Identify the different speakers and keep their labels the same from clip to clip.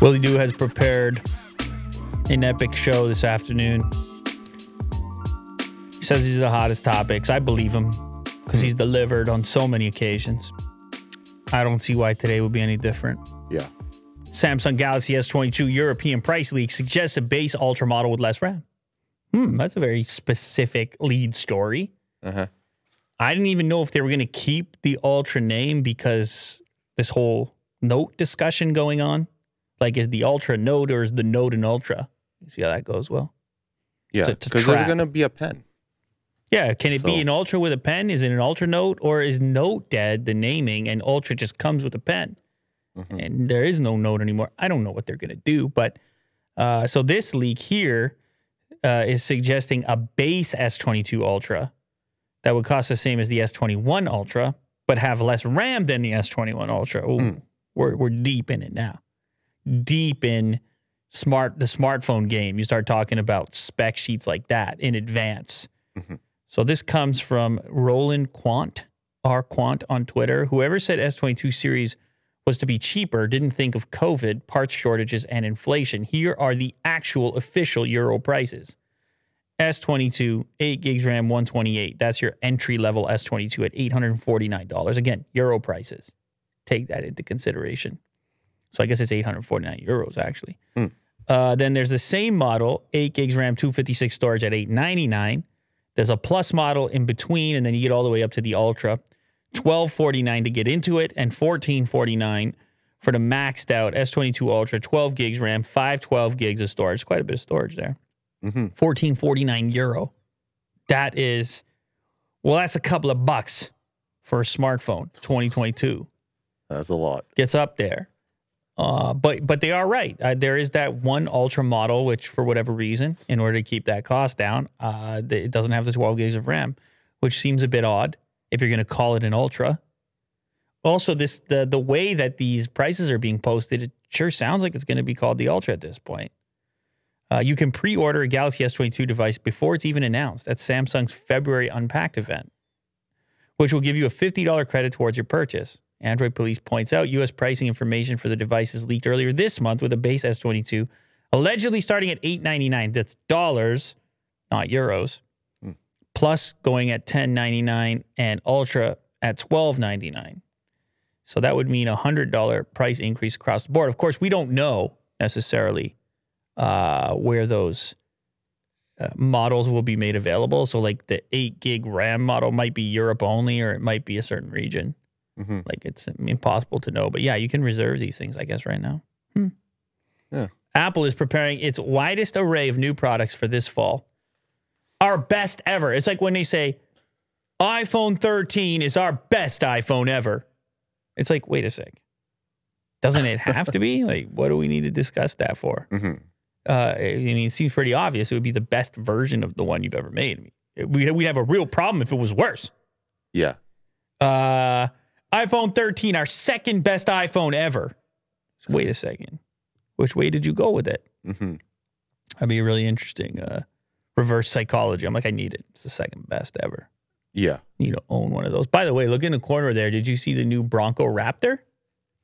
Speaker 1: Willie Doo has prepared an epic show this afternoon. He says these are the hottest topics. I believe him because he's delivered on so many occasions. I don't see why today would be any different.
Speaker 2: Yeah.
Speaker 1: Samsung Galaxy S22 European price leak suggests a base Ultra model with less RAM. Hmm, that's a very specific lead story.
Speaker 2: Uh-huh.
Speaker 1: I didn't even know if they were going to keep the Ultra name because this whole Note discussion going on. Like, is the Ultra Note or is the Note an Ultra? You see how that goes? Well,
Speaker 2: Yeah. Because there's going to be a pen.
Speaker 1: yeah. Can it be an Ultra with a pen? Is it an Ultra Note or is Note dead, the naming, and Ultra just comes with a pen?
Speaker 2: Mhm.
Speaker 1: and there is no note anymore. I don't know what they're going to do, but uh, so this leak here uh, is suggesting a base S22 Ultra that would cost the same as the S21 Ultra, but have less RAM than the S21 Ultra. Ooh,
Speaker 2: Mm.
Speaker 1: we're we're deep in it now, deep in smart the smartphone game. You start talking about spec sheets like that in advance.
Speaker 2: Mhm.
Speaker 1: So this comes from Roland Quandt, R Quandt on Twitter. Whoever said S22 series was to be cheaper didn't think of COVID, parts shortages, and inflation. Here are the actual official Euro prices. S22, 8 gigs RAM, 128. That's your entry level S22 at $849. Again, Euro prices. Take that into consideration. So I guess it's 849 euros actually.
Speaker 2: Hmm.
Speaker 1: Uh, then there's the same model, 8 gigs RAM, 256 storage at 899. There's a plus model in between, and then you get all the way up to the Ultra. 1249 to get into it, and 1449 for the maxed out S22 Ultra, 12 gigs RAM, 512 gigs of storage. Quite a bit of storage there.
Speaker 2: hmm
Speaker 1: 1449 euro. That is, well, that's a couple of bucks for a smartphone. 2022
Speaker 2: That's a lot.
Speaker 1: gets up there. Uh, but but they are right. Uh, there is that one ultra model, which for whatever reason, in order to keep that cost down, uh, it doesn't have the 12 gigs of RAM, which seems a bit odd if you're going to call it an ultra. Also, this the the way that these prices are being posted, it sure sounds like it's going to be called the ultra at this point. Uh, you can pre-order a Galaxy S22 device before it's even announced. at Samsung's February Unpacked event, which will give you a $50 credit towards your purchase. Android Police points out U.S. pricing information for the devices leaked earlier this month with a base S22 allegedly starting at $8.99. That's dollars, not euros.
Speaker 2: Hmm.
Speaker 1: Plus going at $10.99 and Ultra at $12.99. So that would mean a $100 price increase across the board. Of course, we don't know necessarily uh, where those uh, models will be made available. So, like the 8 gig RAM model might be Europe only, or it might be a certain region.
Speaker 2: Hmm
Speaker 1: Like it's impossible to know. But yeah, you can reserve these things, I guess, right now. Hmm.
Speaker 2: Yeah.
Speaker 1: Apple is preparing its widest array of new products for this fall. Our best ever. It's like when they say iPhone 13 is our best iPhone ever. It's like, wait a sec. Doesn't it have to be? Like, what do we need to discuss that for?
Speaker 2: hmm
Speaker 1: Uh, I mean, it seems pretty obvious. It would be the best version of the one you've ever made. I mean, we'd, we'd have a real problem if it was worse.
Speaker 2: Yeah.
Speaker 1: Uh, iPhone 13, our second best iPhone ever. So wait a second. Which way did you go with it?
Speaker 2: hmm
Speaker 1: That'd be really interesting. Uh, reverse psychology. I'm like, I need it. It's the second best ever.
Speaker 2: Yeah.
Speaker 1: You need to own one of those. By the way, look in the corner there. Did you see the new Bronco Raptor?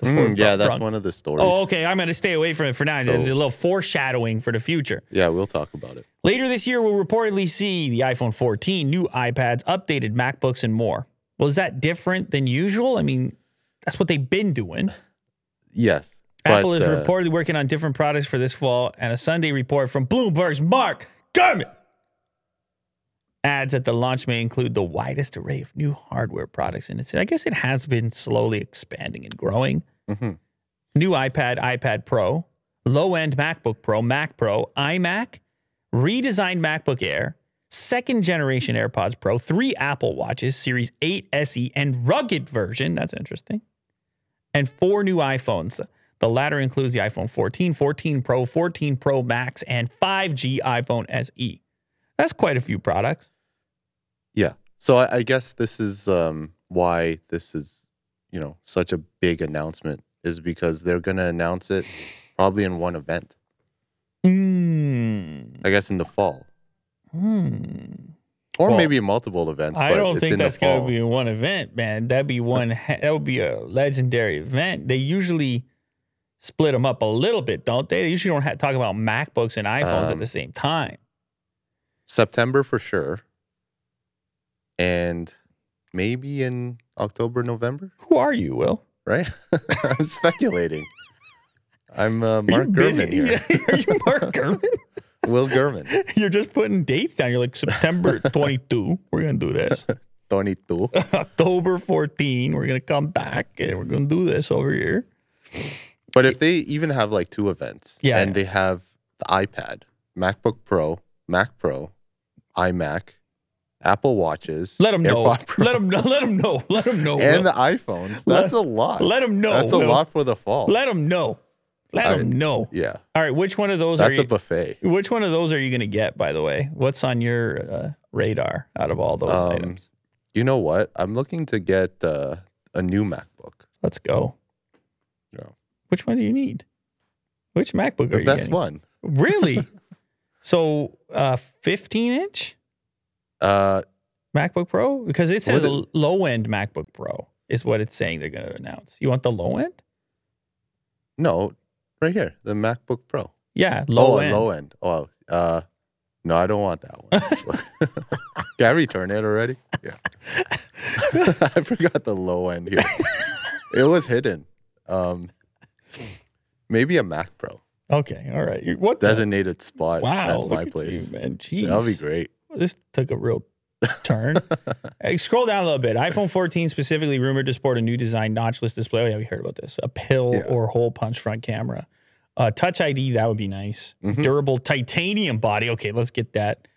Speaker 1: The
Speaker 2: Mm, yeah,
Speaker 1: Bron-
Speaker 2: that's one of the stories.
Speaker 1: Oh, okay. I'm going to stay away from it for now. There's a little foreshadowing for the future.
Speaker 2: Yeah, we'll talk about it.
Speaker 1: Later this year, we'll reportedly see the iPhone 14, new iPads, updated MacBooks, and more. Well, is that different than usual? I mean, that's what they've been doing.
Speaker 2: Yes.
Speaker 1: Apple
Speaker 2: but,
Speaker 1: is
Speaker 2: uh,
Speaker 1: reportedly working on different products for this fall, and a Sunday report from Bloomberg's Mark Gurman adds that the launch may include the widest array of new hardware products in it. I guess it has been slowly expanding and growing.
Speaker 2: mhm.
Speaker 1: New iPad, iPad Pro, low end MacBook Pro, Mac Pro, iMac, redesigned MacBook Air, second generation AirPods Pro, three Apple Watches, Series 8 SE, and rugged version. That's interesting. And four new iPhones. The latter includes the iPhone 14, 14 Pro, 14 Pro Max, and 5G iPhone SE. That's quite a few products.
Speaker 2: Yeah. So I, I guess this is um, why this is, you know, such a big announcement is because they're going to announce it probably in one event.
Speaker 1: Hmm.
Speaker 2: I guess in the fall,
Speaker 1: Hmm.
Speaker 2: or
Speaker 1: Well,
Speaker 2: maybe multiple events.
Speaker 1: I
Speaker 2: but
Speaker 1: don't
Speaker 2: it's
Speaker 1: think
Speaker 2: in
Speaker 1: that's going to be one event, man. That'd be one. that would be a legendary event. They usually split them up a little bit, don't they? They usually don't ha- talk about MacBooks and iPhones at
Speaker 2: Um,
Speaker 1: the same time.
Speaker 2: September for sure, and maybe in October, November,
Speaker 1: Who are you, Will?
Speaker 2: right? I'm speculating. I'm uh, Mark
Speaker 1: you?
Speaker 2: Gurman here.
Speaker 1: are you Mark Gurman?
Speaker 2: Will Gurman,
Speaker 1: You're just putting dates down. You're like September 22. We're gonna do this.
Speaker 2: 22.
Speaker 1: October 14. We're gonna come back and we're gonna do this over here.
Speaker 2: But if they even have like two events,
Speaker 1: Yeah,
Speaker 2: and
Speaker 1: yeah.
Speaker 2: they have the iPad, MacBook Pro, Mac Pro, iMac, Apple Watches,
Speaker 1: Let them know.
Speaker 2: Pro,
Speaker 1: Let them know. Let them know. Let them know.
Speaker 2: and
Speaker 1: Will.
Speaker 2: the iPhones.
Speaker 1: Let-
Speaker 2: That's a lot.
Speaker 1: Let them know.
Speaker 2: That's a
Speaker 1: Will.
Speaker 2: lot for the fall.
Speaker 1: Let them know. Let
Speaker 2: I-
Speaker 1: them know.
Speaker 2: yeah,
Speaker 1: All right. Which one of those are
Speaker 2: that's
Speaker 1: you?
Speaker 2: a buffet.
Speaker 1: which one of those are you gonna get? By the way, what's on your uh, radar out of all those
Speaker 2: Um,
Speaker 1: items?
Speaker 2: You know what? I'm looking to get uh, a new MacBook.
Speaker 1: Let's go.
Speaker 2: Yeah.
Speaker 1: Which one do you need? Which MacBook are you?
Speaker 2: The best
Speaker 1: getting?
Speaker 2: one.
Speaker 1: Really? so, uh, 15 inch
Speaker 2: Uh,
Speaker 1: MacBook Pro because it says a low end MacBook Pro is what it's saying they're going to announce. You want the low end?
Speaker 2: no, right here, the MacBook Pro.
Speaker 1: Yeah, low
Speaker 2: oh,
Speaker 1: end.
Speaker 2: low end. Oh, uh, no, I don't want that one. Can I return it already? Yeah. I forgot the low end here. it was hidden. Um, maybe a Mac Pro
Speaker 1: Okay, all right. What the-
Speaker 2: designated spot
Speaker 1: Wow,
Speaker 2: at my place.
Speaker 1: you, man. Jeez.
Speaker 2: That'll be great.
Speaker 1: This took a real turn. Hey, scroll down a little bit. iPhone 14 specifically rumored to sport a new design notchless display. Oh yeah, we heard about this. A pill
Speaker 2: Yeah.
Speaker 1: or hole punch front camera. Uh, Touch ID, that would be nice.
Speaker 2: Mhm.
Speaker 1: Durable titanium body. Okay, let's get that.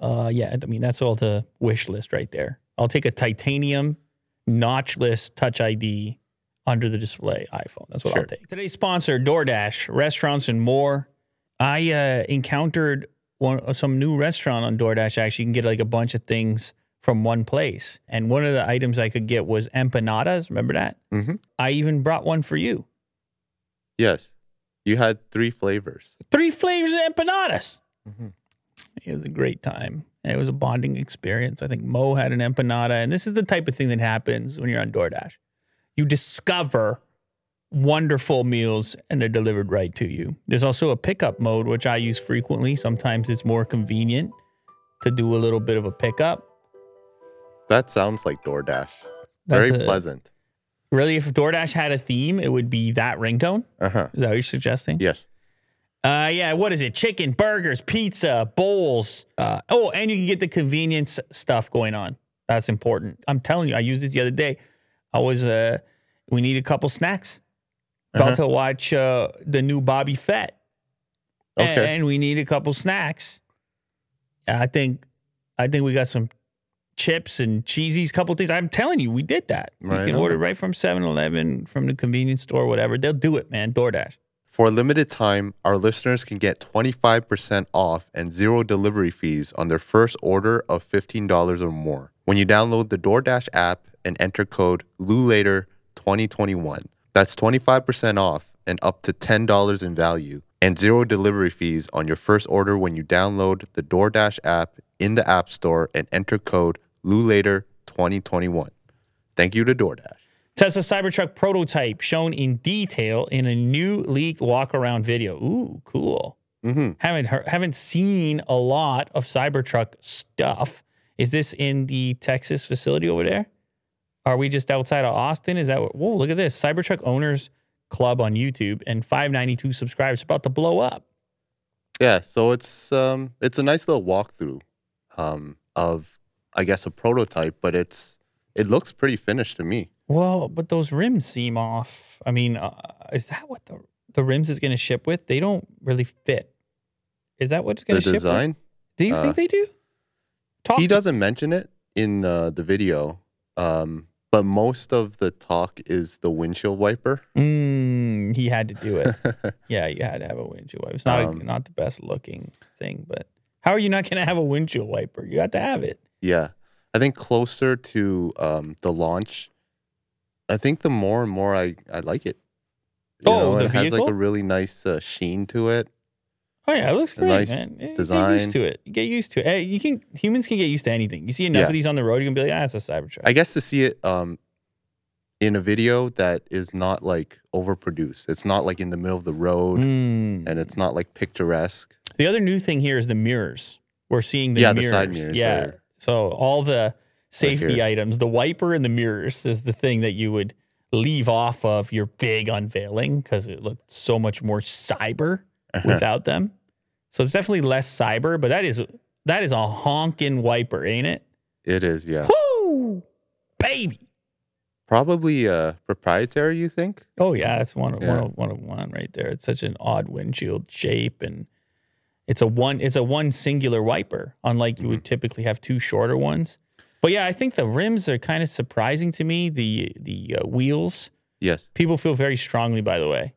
Speaker 1: Uh, yeah, I mean that's all the wish list right there. I'll take a titanium notchless Touch ID under the display iPhone. That's what I'll take. Today's sponsor, DoorDash, restaurants and more. I uh, encountered one some new restaurant on DoorDash. Actually, you can get like a bunch of things from one place, and one of the items I could get was empanadas. Remember that?
Speaker 2: hmm
Speaker 1: I even brought one for you.
Speaker 2: Yes, you had three flavors.
Speaker 1: Three flavors of empanadas.
Speaker 2: Mhm.
Speaker 1: It was a great time. It was a bonding experience. I think Mo had an empanada, and this is the type of thing that happens when you're on DoorDash. You discover wonderful meals and they're delivered right to you. There's also a pickup mode, which I use frequently. Sometimes it's more convenient to do a little bit of a pickup.
Speaker 2: That sounds like DoorDash.
Speaker 1: That's
Speaker 2: Very
Speaker 1: a-
Speaker 2: pleasant.
Speaker 1: Really, if DoorDash had a theme, it would be that ringtone.
Speaker 2: Uh huh.
Speaker 1: Is that what you're suggesting?
Speaker 2: Yes.
Speaker 1: Uh, yeah. What is it? Chicken, burgers, pizza, bowls. Uh, oh, and you can get the convenience stuff going on. That's important. I'm telling you, I used this the other day. I was uh, we need a couple snacks. About
Speaker 2: Uh-huh.
Speaker 1: to watch uh the new Boba Fett,
Speaker 2: Okay.
Speaker 1: and we need a couple snacks. I think, I think we got some chips and cheesies, couple things. I'm telling you, we did that.
Speaker 2: Right
Speaker 1: you can order right from 7-Eleven, from the convenience store, whatever. They'll do it, man. DoorDash.
Speaker 2: For a limited time, our listeners can get 25% off and zero delivery fees on their first order of $15 or more when you download the DoorDash app and enter code LEWLATER2021. That's 25% off and up to $10 in value and zero delivery fees on your first order when you download the DoorDash app in the App Store and enter code LEWLATER2021. Thank you to DoorDash.
Speaker 1: Tesla Cybertruck prototype shown in detail in a new leaked walk around video. Ooh, cool.
Speaker 2: hmm
Speaker 1: Haven't heard, haven't seen a lot of Cybertruck stuff. Is this in the Texas facility over there? Are we just outside of Austin? Is that what? Whoa, look at this Cybertruck Owners Club on YouTube and 592 subscribers about to blow up.
Speaker 2: Yeah, so it's um it's a nice little walkthrough um of I guess a prototype, but it's it looks pretty finished to me.
Speaker 1: Well, but those rims seem off. I mean, uh, is that what the the rims is going to ship with? They don't really fit. Is that what's going to ship with?
Speaker 2: design,
Speaker 1: Do you
Speaker 2: uh,
Speaker 1: think they do? Talk
Speaker 2: he
Speaker 1: to-
Speaker 2: doesn't mention it in the the video, um, but most of the talk is the windshield wiper.
Speaker 1: Mm, he had to do it. yeah, you had to have a windshield wiper. It's not
Speaker 2: Um,
Speaker 1: not the best looking thing, but how are you not going to have a windshield wiper? You have to have it.
Speaker 2: yeah, I think closer to um the launch, I think the more and more I I like it. You
Speaker 1: Oh,
Speaker 2: know,
Speaker 1: the
Speaker 2: it has like a really nice uh, sheen to it.
Speaker 1: Oh yeah, it looks great,
Speaker 2: nice
Speaker 1: man. Eh, Get used to it. Get used to it. Hey, you can humans can get used to anything. You see enough
Speaker 2: Yeah.
Speaker 1: of these on the road, you can be like, ah, it's a Cybertruck.
Speaker 2: I guess to see it um in a video that is not like overproduced. It's not like in the middle of the road
Speaker 1: Mm.
Speaker 2: and it's not like picturesque.
Speaker 1: The other new thing here is the mirrors. We're seeing the
Speaker 2: Yeah, the
Speaker 1: mirrors.
Speaker 2: side mirrors
Speaker 1: Yeah.
Speaker 2: are-
Speaker 1: So all the safety
Speaker 2: here.
Speaker 1: items, the wiper and the mirrors is the thing that you would leave off of your big unveiling because it looked so much more cyber
Speaker 2: Uh-huh.
Speaker 1: without them. So it's definitely less cyber, but that is that is a honking wiper, ain't it?
Speaker 2: It is, yeah.
Speaker 1: Woo! Baby.
Speaker 2: Probably uh proprietary, you think?
Speaker 1: Oh yeah, that's one of,
Speaker 2: Yeah.
Speaker 1: one of one of one right there. It's such an odd windshield shape, and it's a one it's a one singular wiper, unlike you would typically have two shorter ones. But yeah, I think the rims are kind of surprising to me. The the uh, wheels,
Speaker 2: Yes.
Speaker 1: people feel very strongly, by the way,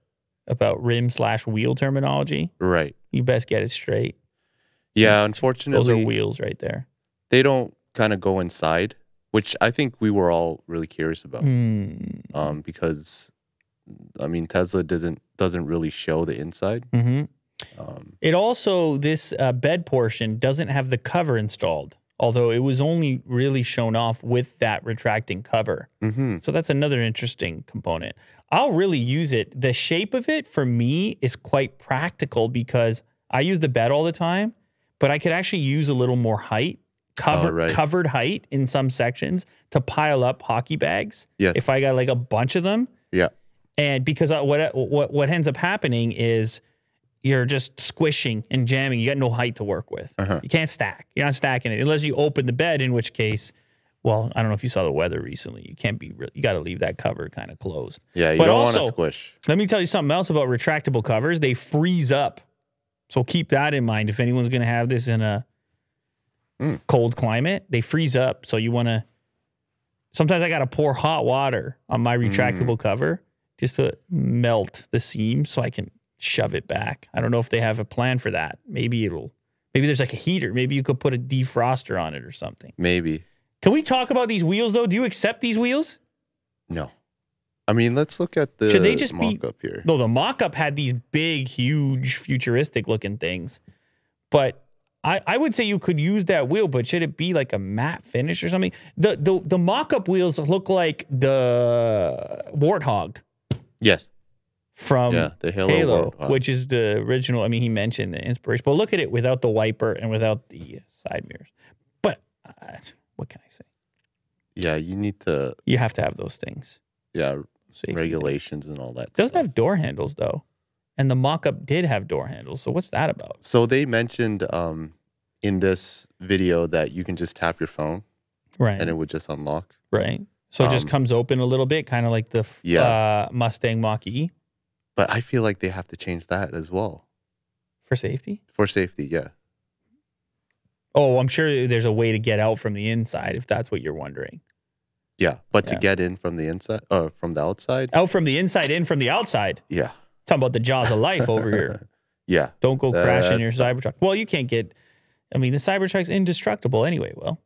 Speaker 1: about rim slash wheel terminology.
Speaker 2: Right.
Speaker 1: You best get it straight.
Speaker 2: Yeah, unfortunately.
Speaker 1: Those are wheels right there.
Speaker 2: they don't kind of go inside, which I think we were all really curious about.
Speaker 1: Mm.
Speaker 2: Um because I mean Tesla doesn't doesn't really show the inside.
Speaker 1: hmm
Speaker 2: Um
Speaker 1: It also this uh, bed portion doesn't have the cover installed, although it was only really shown off with that retracting cover.
Speaker 2: mhm.
Speaker 1: So that's another interesting component. I'll really use it. The shape of it for me is quite practical because I use the bed all the time, but I could actually use a little more height, cover,
Speaker 2: right.
Speaker 1: covered height in some sections to pile up hockey bags.
Speaker 2: Yes.
Speaker 1: If I got like a bunch of them,
Speaker 2: yeah.
Speaker 1: and because uh, what what what ends up happening is you're just squishing and jamming. You got no height to work with.
Speaker 2: Uh-huh.
Speaker 1: You can't stack. You're not stacking it unless you open the bed. In which case, well, I don't know if you saw the weather recently. You can't be. Re- you got to leave that cover kind of closed.
Speaker 2: Yeah, you
Speaker 1: But
Speaker 2: don't want to squish.
Speaker 1: Let me tell you something else about retractable covers. They freeze up. So keep that in mind. If anyone's going to have this in a
Speaker 2: Mm.
Speaker 1: cold climate, they freeze up. So you want to. Sometimes I got to pour hot water on my
Speaker 2: Mm.
Speaker 1: retractable cover just to melt the seam so I can shove it back. I don't know if they have a plan for that. Maybe it'll. Maybe there's like a heater. Maybe you could put a defroster on it or something.
Speaker 2: Maybe.
Speaker 1: Can we talk about these wheels though? Do you accept these wheels?
Speaker 2: No. I mean, let's look at the
Speaker 1: Should they just be-
Speaker 2: mock-up here.
Speaker 1: No, the mock-up had these big, huge, futuristic looking things. But I, I would say you could use that wheel, but should it be like a matte finish or something? The the the mock-up wheels look like the Warthog
Speaker 2: Yes.
Speaker 1: From
Speaker 2: yeah, the Halo.
Speaker 1: Halo,
Speaker 2: Warthog.
Speaker 1: which is the original. I mean, he mentioned the inspiration, but look at it without the wiper and without the side mirrors. But uh, what can I say?
Speaker 2: yeah, you need to
Speaker 1: You have to have those things.
Speaker 2: yeah,
Speaker 1: Safety things.
Speaker 2: regulations and all that
Speaker 1: It doesn't
Speaker 2: stuff.
Speaker 1: have door handles though, and the mock-up did have door handles. So what's that about?
Speaker 2: So they mentioned um in this video that you can just tap your phone
Speaker 1: Right.
Speaker 2: and it would just unlock.
Speaker 1: Right. So it just
Speaker 2: Um,
Speaker 1: comes open a little bit, kind of like the
Speaker 2: Yeah.
Speaker 1: uh, Mustang Mach E
Speaker 2: But I feel like they have to change that as well
Speaker 1: for safety.
Speaker 2: for safety. Yeah.
Speaker 1: Oh, I'm sure there's a way to get out from the inside if that's what you're wondering.
Speaker 2: Yeah. But
Speaker 1: Yeah.
Speaker 2: to get in from the inside or uh, from the outside.
Speaker 1: Out from the inside, in from the outside.
Speaker 2: Yeah.
Speaker 1: Talking about the jaws of life over here.
Speaker 2: Yeah.
Speaker 1: Don't go crashing your
Speaker 2: That's-
Speaker 1: Cybertruck. Well, you can't get. I mean, the Cybertruck's indestructible anyway. Well,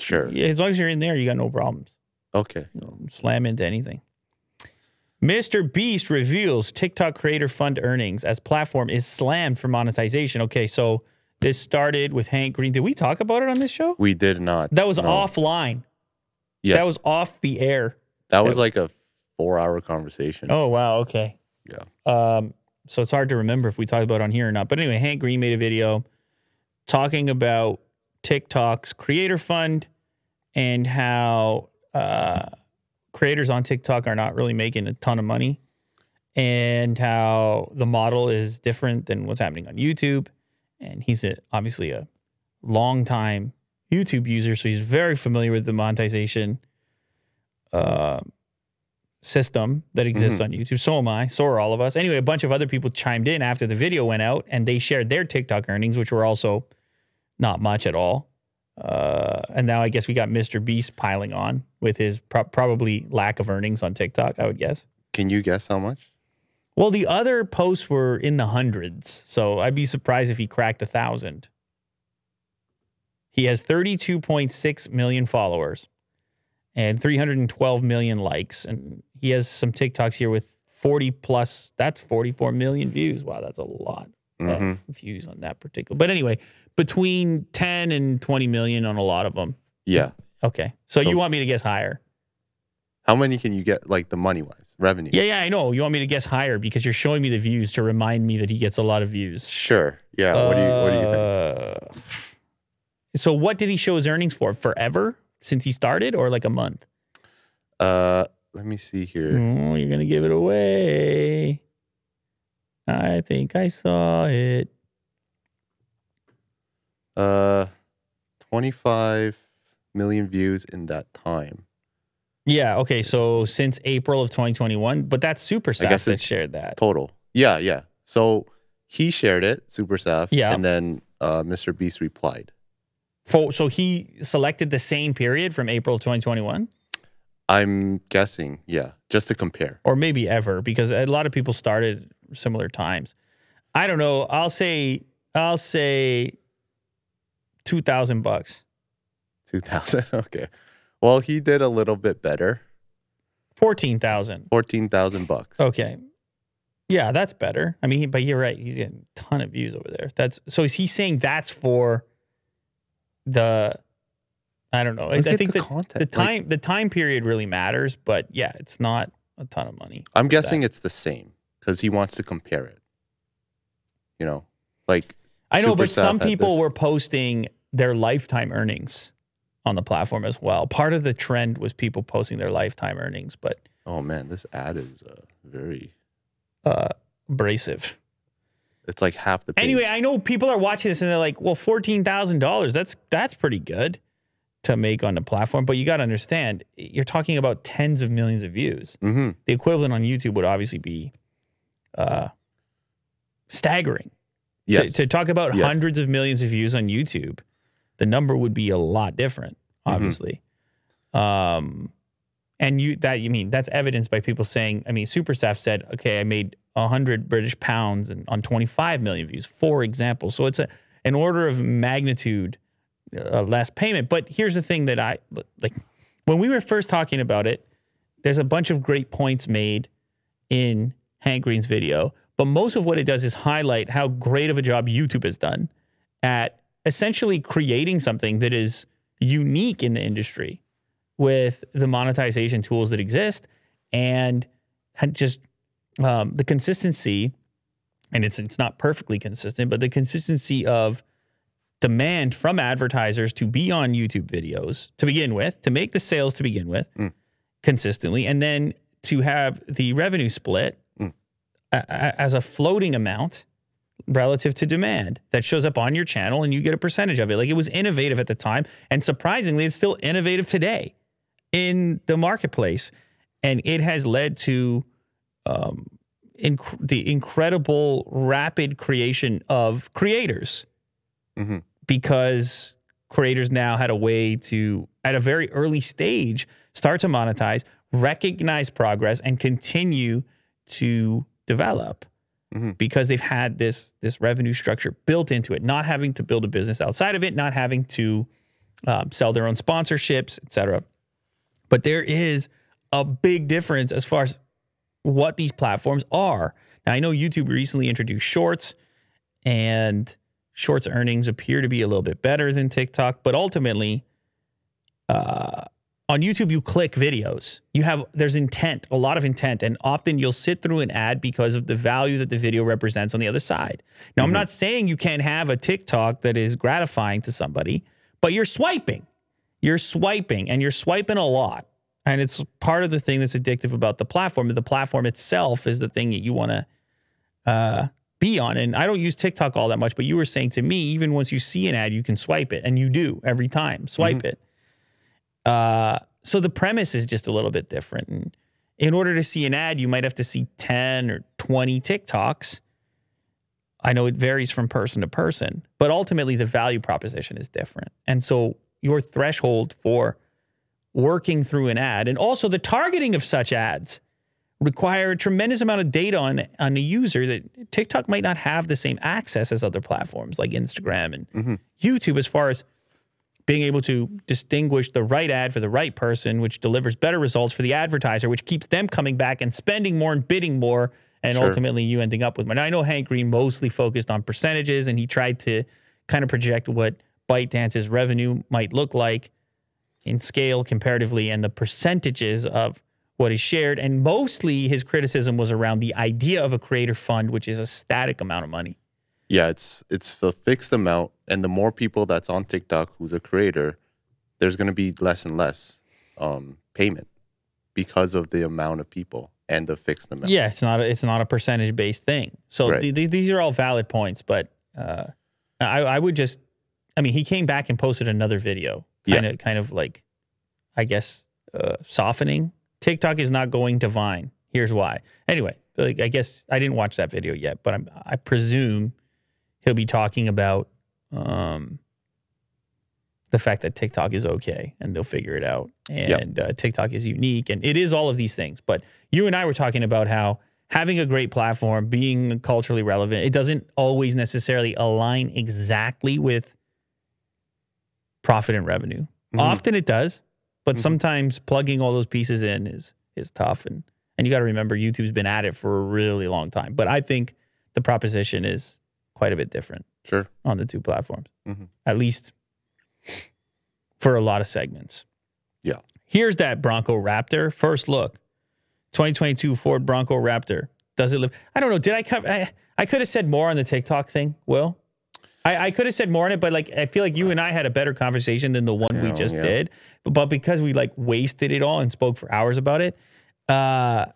Speaker 2: Sure.
Speaker 1: yeah, as long as you're in there, you got no problems.
Speaker 2: Okay.
Speaker 1: You know, slam into anything. Mr. Beast reveals TikTok creator fund earnings as platform is slammed for monetization. Okay, so this started with Hank Green. Did we talk about it on this show?
Speaker 2: We did not.
Speaker 1: That was
Speaker 2: no.
Speaker 1: offline.
Speaker 2: Yes.
Speaker 1: That was off the air.
Speaker 2: that was like a four hour conversation.
Speaker 1: Oh wow. Okay.
Speaker 2: Yeah.
Speaker 1: Um. So it's hard to remember if we talked about it on here or not. But anyway, Hank Green made a video talking about TikTok's creator fund and how uh, creators on TikTok are not really making a ton of money, and how the model is different than what's happening on YouTube. And he's a, obviously a long time YouTube user, so he's very familiar with the monetization uh, system that exists on YouTube. So am I. So are all of us. Anyway, a bunch of other people chimed in after the video went out, and they shared their TikTok earnings, which were also not much at all. Uh, and now I guess we got Mr. Beast piling on with his pro- probably lack of earnings on TikTok. I would guess.
Speaker 2: Can you guess how much?
Speaker 1: Well, the other posts were in the hundreds, so I'd be surprised if he cracked a thousand. He has 32.6 million followers and 312 million likes, and he has some TikToks here with 40 plus. That's 44 million views. Wow, that's a lot
Speaker 2: Mhm.
Speaker 1: of views on that particular. But anyway, between 10 and 20 million on a lot of them.
Speaker 2: Yeah.
Speaker 1: Okay, so,
Speaker 2: So-
Speaker 1: you want me to guess higher?
Speaker 2: How many can you get, like the money wise, revenue?
Speaker 1: Yeah, yeah, I know. You want me to guess higher because you're showing me the views to remind me that he gets a lot of views.
Speaker 2: Sure. Yeah. what do you What do you think?
Speaker 1: think? So, what did he show his earnings for? Forever since he started, or like a month?
Speaker 2: Uh, let me see here.
Speaker 1: Oh, you're gonna give it away. I think I saw it.
Speaker 2: Uh, 25 million views in that time.
Speaker 1: Yeah. Okay. So since April of 2021, but that's Super
Speaker 2: I guess
Speaker 1: Staff that shared that.
Speaker 2: total. Yeah, yeah. So he shared it, Super Staff.
Speaker 1: Yeah.
Speaker 2: And then uh, Mr. Beast replied.
Speaker 1: For, so he selected the same period from April 2021,
Speaker 2: I'm guessing, yeah, just to compare.
Speaker 1: or maybe ever, because a lot of people started similar times. I don't know. I'll say. I'll say. Two thousand bucks.
Speaker 2: 2000. okay. Well, he did a little bit better.
Speaker 1: Fourteen thousand.
Speaker 2: 14,000 bucks.
Speaker 1: Okay. Yeah, that's better. I mean, but you're right. He's getting a ton of views over there. That's so is he saying that's for the I don't know. I, I think
Speaker 2: the
Speaker 1: the, the
Speaker 2: Like,
Speaker 1: time the time period really matters, but yeah, it's not a ton of money.
Speaker 2: I'm guessing
Speaker 1: that.
Speaker 2: it's the same because he wants to compare it. You know, like
Speaker 1: I know,
Speaker 2: Super
Speaker 1: but some people
Speaker 2: this.
Speaker 1: were posting their lifetime earnings on the platform as well. Part of the trend was people posting their lifetime earnings, but
Speaker 2: oh man, this ad is uh, very.
Speaker 1: uh abrasive.
Speaker 2: It's like half the page.
Speaker 1: Anyway, I know people are watching this and they're like, "Well, fourteen thousand dollars. That's that's pretty good to make on the platform." But you got to understand, you're talking about tens of millions of views.
Speaker 2: hmm
Speaker 1: The equivalent on YouTube would obviously be uh, staggering.
Speaker 2: Yes.
Speaker 1: To, to talk about
Speaker 2: Yes.
Speaker 1: hundreds of millions of views on YouTube, the number would be a lot different.
Speaker 2: Mm-hmm.
Speaker 1: Obviously, um, and you that you mean that's evidenced by people saying. I mean, Superstaff said, "Okay, I made hundred British pounds and on 25 million views." For example, so it's a an order of magnitude uh, less payment. But here's the thing that I like when we were first talking about it. There's a bunch of great points made in Hank Green's video, but most of what it does is highlight how great of a job YouTube has done at essentially creating something that is unique in the industry with the monetization tools that exist and just um, the consistency and it's it's not perfectly consistent but the consistency of demand from advertisers to be on YouTube videos to begin with to make the sales to begin with
Speaker 2: Mm.
Speaker 1: consistently and then to have the revenue split. A- as a floating amount relative to demand that shows up on your channel and you get a percentage of it. Like it was innovative at the time. And surprisingly, it's still innovative today in the marketplace. And it has led to um, inc- the incredible rapid creation of creators
Speaker 2: Mhm.
Speaker 1: because creators now had a way to, at a very early stage, start to monetize, recognize progress, and continue to develop
Speaker 2: Mhm.
Speaker 1: because they've had this this revenue structure built into it, not having to build a business outside of it, not having to um, sell their own sponsorships, etc. But there is a big difference as far as what these platforms are. Now, I know YouTube recently introduced Shorts, and Shorts earnings appear to be a little bit better than TikTok, but ultimately, uh, on YouTube, you click videos. You have there's intent, a lot of intent, and often you'll sit through an ad because of the value that the video represents on the other side. Now, I'm not saying you can't have a TikTok that is gratifying to somebody, but you're swiping. You're swiping, and you're swiping a lot. And it's part of the thing that's addictive about the platform. The platform itself is the thing that you want to uh, be on. And I don't use TikTok all that much, but you were saying to me, even once you see an ad, you can swipe it, and you do every time. Swipe it. Uh, so the premise is just a little bit different. And in order to see an ad, you might have to see 10 or 20 TikToks. I know it varies from person to person, but ultimately the value proposition is different. And so your threshold for working through an ad and also the targeting of such ads require a tremendous amount of data on on a user that TikTok might not have the same access as other platforms like Instagram and YouTube as far as being able to distinguish the right ad for the right person, which delivers better results for the advertiser, which keeps them coming back and spending more and bidding more, and
Speaker 2: Sure.
Speaker 1: ultimately you ending up with more. Now, I know Hank Green mostly focused on percentages, and he tried to kind of project what ByteDance's revenue might look like in scale comparatively, and the percentages of what is shared. And mostly his criticism was around the idea of a creator fund, which is a static amount of money.
Speaker 2: Yeah, it's it's a fixed amount, and the more people that's on TikTok who's a creator, there's going to be less and less um, payment because of the amount of people and the fixed amount.
Speaker 1: Yeah, it's not a, it's not a percentage based thing. So
Speaker 2: Right.
Speaker 1: th- th- these are all valid points, but uh, I, I would just, I mean, he came back and posted another video, kind of kind of like, I guess, uh, softening. TikTok is not going to Vine. Here's why. Anyway, like I guess I didn't watch that video yet, but I'm, I presume he'll be talking about um, the fact that TikTok is okay and they'll figure it out. And uh, TikTok is unique and it is all of these things. But you and I were talking about how having a great platform, being culturally relevant, it doesn't always necessarily align exactly with profit and revenue.
Speaker 2: Mhm.
Speaker 1: Often it does, but
Speaker 2: Mhm.
Speaker 1: sometimes plugging all those pieces in is is tough. And and you got to remember YouTube's been at it for a really long time. But I think the proposition is quite a bit different
Speaker 2: Sure.
Speaker 1: on the two platforms,
Speaker 2: Mhm.
Speaker 1: at least for a lot of segments.
Speaker 2: Yeah.
Speaker 1: Here's that Bronco Raptor. First look 2022 Ford Bronco Raptor. Does it live? I don't know. Did I cover? I, I could have said more on the TikTok thing, Will. I, I could have said more on it, but like I feel like you and I had a better conversation than the one we just
Speaker 2: yeah.
Speaker 1: did. But, but because we like wasted it all and spoke for hours about it, uh,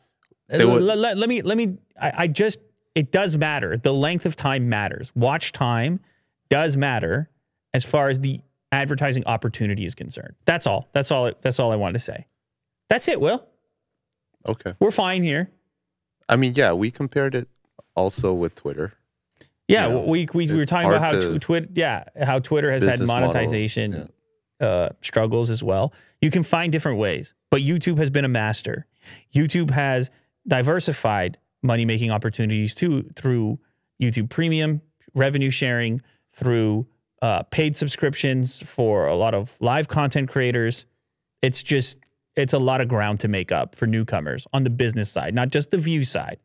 Speaker 1: let, let- let me let me. I, I just it does matter. The length of time matters. Watch time does matter as far as the advertising opportunity is concerned. That's all. That's all. That's all I wanted to say. That's it. Will
Speaker 2: Okay.
Speaker 1: we're fine here.
Speaker 2: I mean, yeah, we compared it also with Twitter.
Speaker 1: Yeah,
Speaker 2: you know,
Speaker 1: we, we, we were talking about how
Speaker 2: to-
Speaker 1: Twitter, yeah, how Twitter has had
Speaker 2: Business model,
Speaker 1: monetization uh, struggles as well. You can find different ways, but YouTube has been a master. YouTube has diversified money making opportunities too through YouTube Premium, revenue sharing, through uh, paid subscriptions for a lot of live content creators. It's just it's a lot of ground to make up for newcomers on the business side, not just the view side.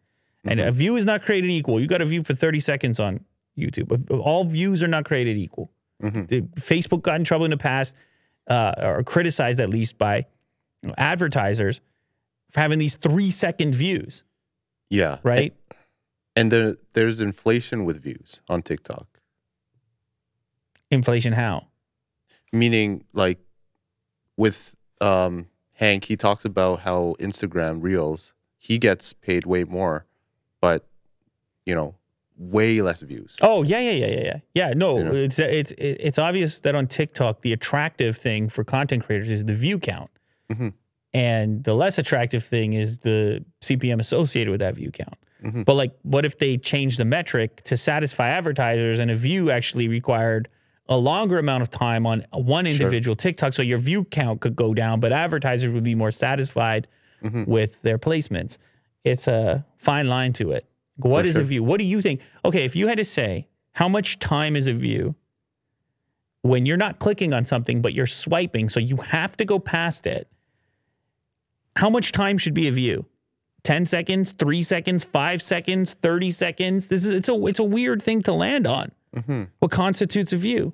Speaker 1: And a view is not created equal. You got a view for 30 seconds on YouTube. All views are not created equal.
Speaker 2: Mhm.
Speaker 1: Facebook got in trouble in the past, uh, or criticized at least by you know, advertisers for having these three second views,
Speaker 2: Yeah.
Speaker 1: right?
Speaker 2: And there, there's inflation with views on TikTok,
Speaker 1: Inflation how?
Speaker 2: meaning like with um, Hank, he talks about how Instagram Reels, he gets paid way more, but you know, way less views.
Speaker 1: Oh yeah, yeah, yeah, yeah, yeah. Yeah, no,
Speaker 2: You know?
Speaker 1: it's it's it's obvious that on TikTok the attractive thing for content creators is the view count,
Speaker 2: Mhm.
Speaker 1: And the less attractive thing is the CPM associated with that view count.
Speaker 2: Mhm.
Speaker 1: But like, what if they changed the metric to satisfy advertisers, and a view actually required a longer amount of time on one
Speaker 2: Sure.
Speaker 1: individual TikTok, so your view count could go down, but advertisers would be more satisfied
Speaker 2: Mhm.
Speaker 1: with their placements. It's a fine line to it. What
Speaker 2: For
Speaker 1: is a view? What do you think? Okay, if you had to say how much time is a view when you're not clicking on something but you're swiping, so you have to go past it. How much time should be a view? 10 seconds, 3 seconds, 5 seconds, 30 seconds? This is it's a it's a weird thing to land on.
Speaker 2: hmm
Speaker 1: What constitutes a view?